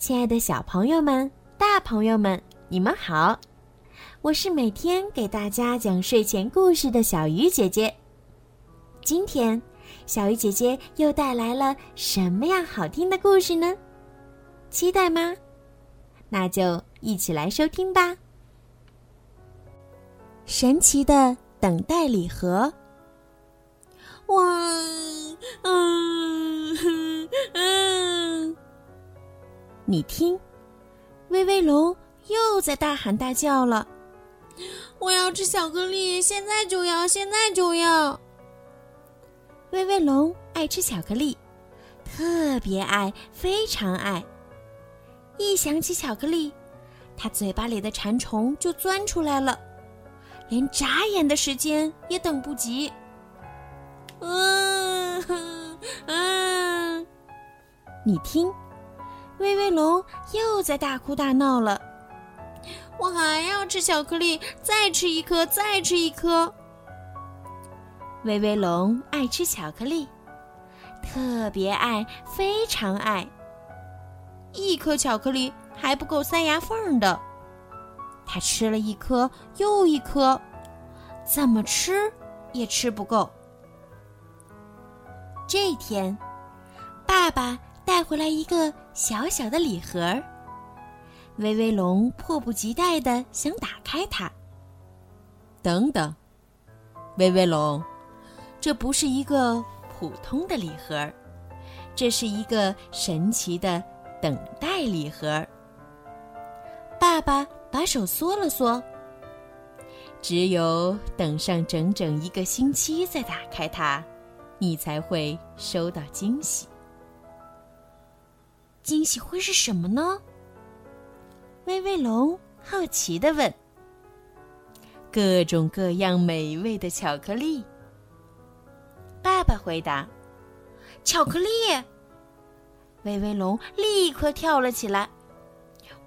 亲爱的小朋友们、大朋友们，你们好！我是每天给大家讲睡前故事的小鱼姐姐。今天，小鱼姐姐又带来了什么样好听的故事呢？期待吗？那就一起来收听吧。神奇的等待礼盒。哇，嗯嗯。你听，威威龙又在大喊大叫了：“我要吃巧克力，现在就要，现在就要！”威威龙爱吃巧克力，特别爱，非常爱。一想起巧克力，他嘴巴里的馋虫就钻出来了，连眨眼的时间也等不及。嗯嗯，你听。威威龙又在大哭大闹了，我还要吃巧克力，再吃一颗，再吃一颗。威威龙爱吃巧克力，特别爱，非常爱。一颗巧克力还不够塞牙缝的，他吃了一颗又一颗，怎么吃也吃不够。这天，爸爸。带回来一个小小的礼盒，威威龙迫不及待的想打开它。等等，威威龙，这不是一个普通的礼盒，这是一个神奇的等待礼盒。爸爸把手缩了缩，只有等上整整一个星期再打开它，你才会收到惊喜。惊喜会是什么呢？威威龙好奇的问。各种各样美味的巧克力。爸爸回答：“巧克力。”威威龙立刻跳了起来：“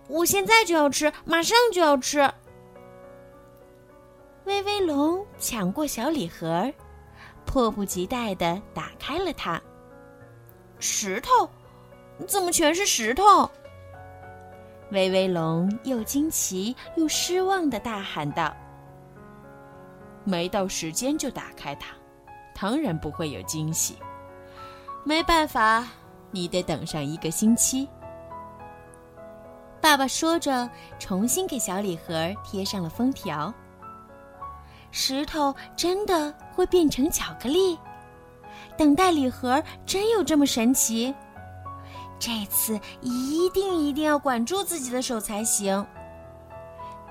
我现在就要吃，马上就要吃！”威威龙抢过小礼盒，迫不及待的打开了它。石头。怎么全是石头？威威龙又惊奇又失望的大喊道：“没到时间就打开它，当然不会有惊喜。没办法，你得等上一个星期。”爸爸说着，重新给小礼盒贴上了封条。石头真的会变成巧克力？等待礼盒真有这么神奇？这次一定一定要管住自己的手才行。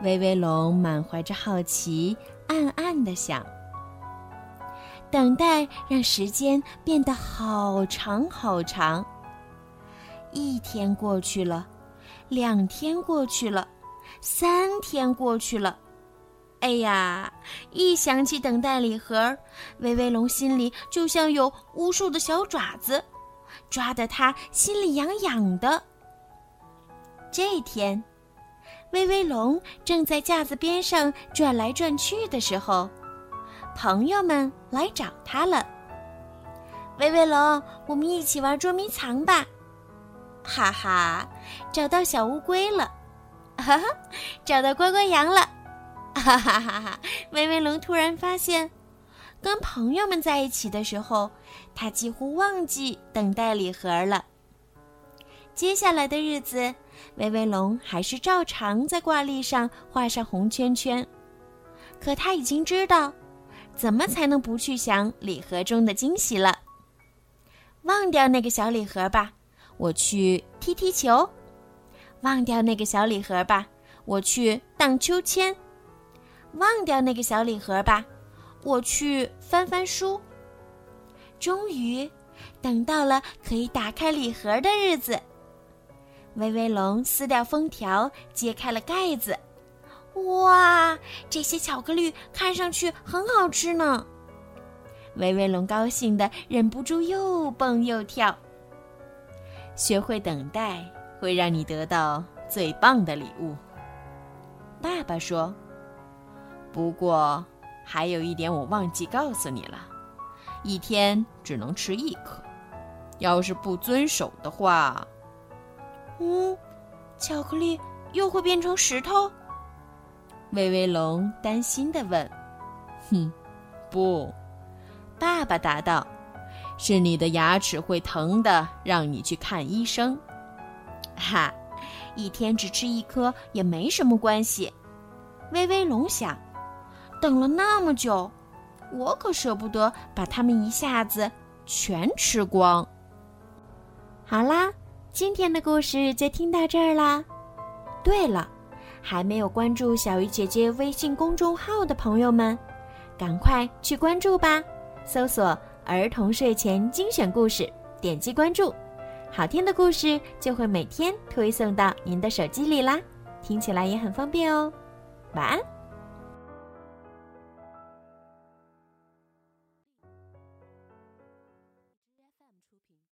威威龙满怀着好奇，暗暗的想。等待让时间变得好长好长。一天过去了，两天过去了，三天过去了。哎呀，一想起等待礼盒，威威龙心里就像有无数的小爪子。抓得他心里痒痒的。这天，威威龙正在架子边上转来转去的时候，朋友们来找他了。威威龙，我们一起玩捉迷藏吧！哈哈，找到小乌龟了，哈哈，找到乖乖羊了，哈哈哈哈！威威龙突然发现。跟朋友们在一起的时候，他几乎忘记等待礼盒了。接下来的日子，威威龙还是照常在挂历上画上红圈圈。可他已经知道，怎么才能不去想礼盒中的惊喜了。忘掉那个小礼盒吧，我去踢踢球；忘掉那个小礼盒吧，我去荡秋千；忘掉那个小礼盒吧。我去翻翻书。终于，等到了可以打开礼盒的日子。威威龙撕掉封条，揭开了盖子。哇，这些巧克力看上去很好吃呢！威威龙高兴的忍不住又蹦又跳。学会等待，会让你得到最棒的礼物。爸爸说。不过。还有一点我忘记告诉你了，一天只能吃一颗，要是不遵守的话，嗯，巧克力又会变成石头？威威龙担心的问。哼，不，爸爸答道：“是你的牙齿会疼的，让你去看医生。”哈，一天只吃一颗也没什么关系。威威龙想，等了那么久，我可舍不得把它们一下子全吃光。好啦，今天的故事就听到这儿啦。对了，还没有关注小鱼姐姐微信公众号的朋友们，赶快去关注吧！搜索“儿童睡前精选故事”，点击关注，好听的故事就会每天推送到您的手机里啦，听起来也很方便哦。晚安。